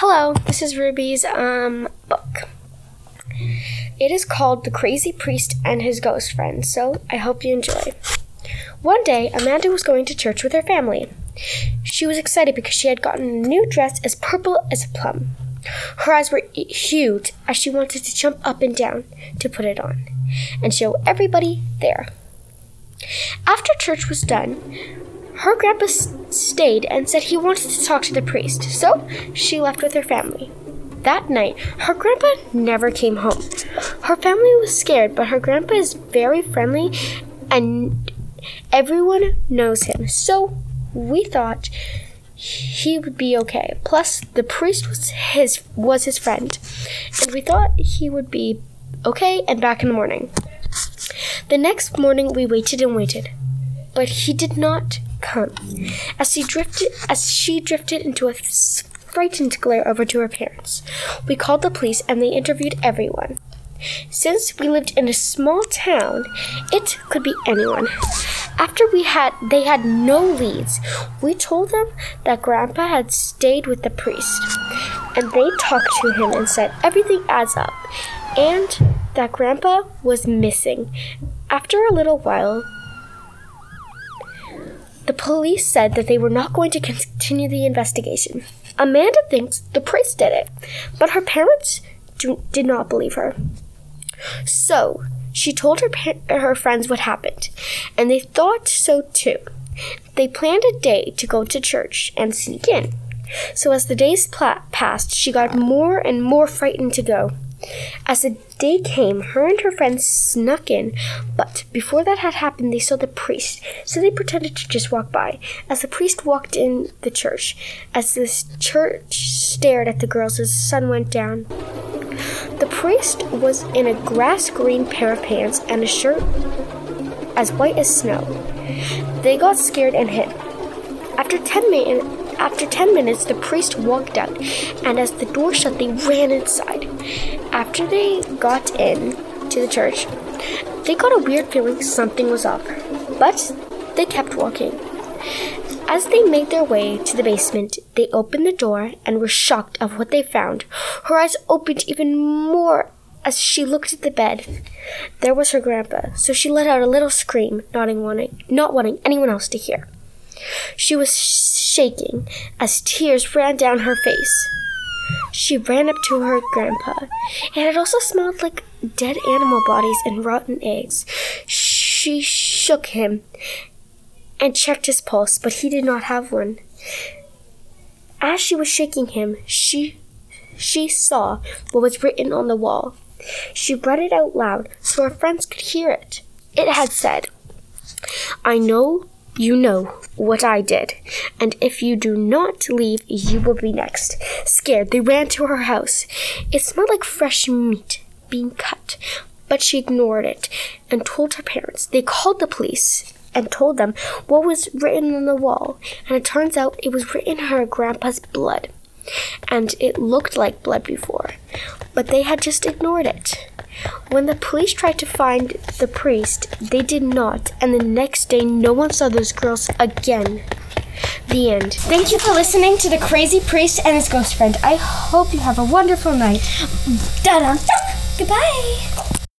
Hello, this is Ruby's um book. It is called The Crazy Priest and His Ghost Friend, so I hope you enjoy. One day, Amanda was going to church with her family. She was excited because she had gotten a new dress as purple as a plum. Her eyes were huge as she wanted to jump up and down to put it on and show everybody there. After church was done, her grandpa stayed and said he wanted to talk to the priest, so she left with her family. That night, her grandpa never came home. Her family was scared, but her grandpa is very friendly and everyone knows him, so we thought he would be okay. Plus, the priest was his was his friend, and we thought he would be okay and back in the morning. The next morning, we waited and waited, but he did not come. As he drifted, as she drifted into a frightened glare over to her parents, we called the police and they interviewed everyone. Since we lived in a small town, it could be anyone. After we had they had no leads, we told them that grandpa had stayed with the priest. And they talked to him and said everything adds up and that grandpa was missing. After a little while, police said that they were not going to continue the investigation. Amanda thinks the priest did it, but her parents do, did not believe her. So she told her her friends what happened, and they thought so too. They planned a day to go to church and sneak in. So as the days pla- passed, she got more and more frightened to go. As the day came, her and her friends snuck in, but before that had happened, they saw the priest, so they pretended to just walk by. As the priest walked in the church, as the church stared at the girls as the sun went down, the priest was in a grass green pair of pants and a shirt as white as snow. They got scared and hid. After 10 minutes, after 10 minutes, the priest walked out, and as the door shut, they ran inside. After they got in to the church, they got a weird feeling something was up, but they kept walking. As they made their way to the basement, they opened the door and were shocked of what they found. Her eyes opened even more as she looked at the bed. There was her grandpa, so she let out a little scream, not wanting, not wanting anyone else to hear. She was shaking as tears ran down her face. She ran up to her grandpa. and It also smelled like dead animal bodies and rotten eggs. She shook him and checked his pulse, but he did not have one. As she was shaking him, she she saw what was written on the wall. She read it out loud so her friends could hear it. It had said, I know you know what I did, and if you do not leave, you will be next. Scared, they ran to her house. It smelled like fresh meat being cut, but she ignored it and told her parents. They called the police and told them what was written on the wall, and it turns out it was written in her grandpa's blood. And it looked like blood before, but they had just ignored it. When the police tried to find the priest, they did not, and the next day no one saw those girls again. The end. Thank you for listening to The Crazy Priest and His Ghost Friend. I hope you have a wonderful night. Da-da. Goodbye.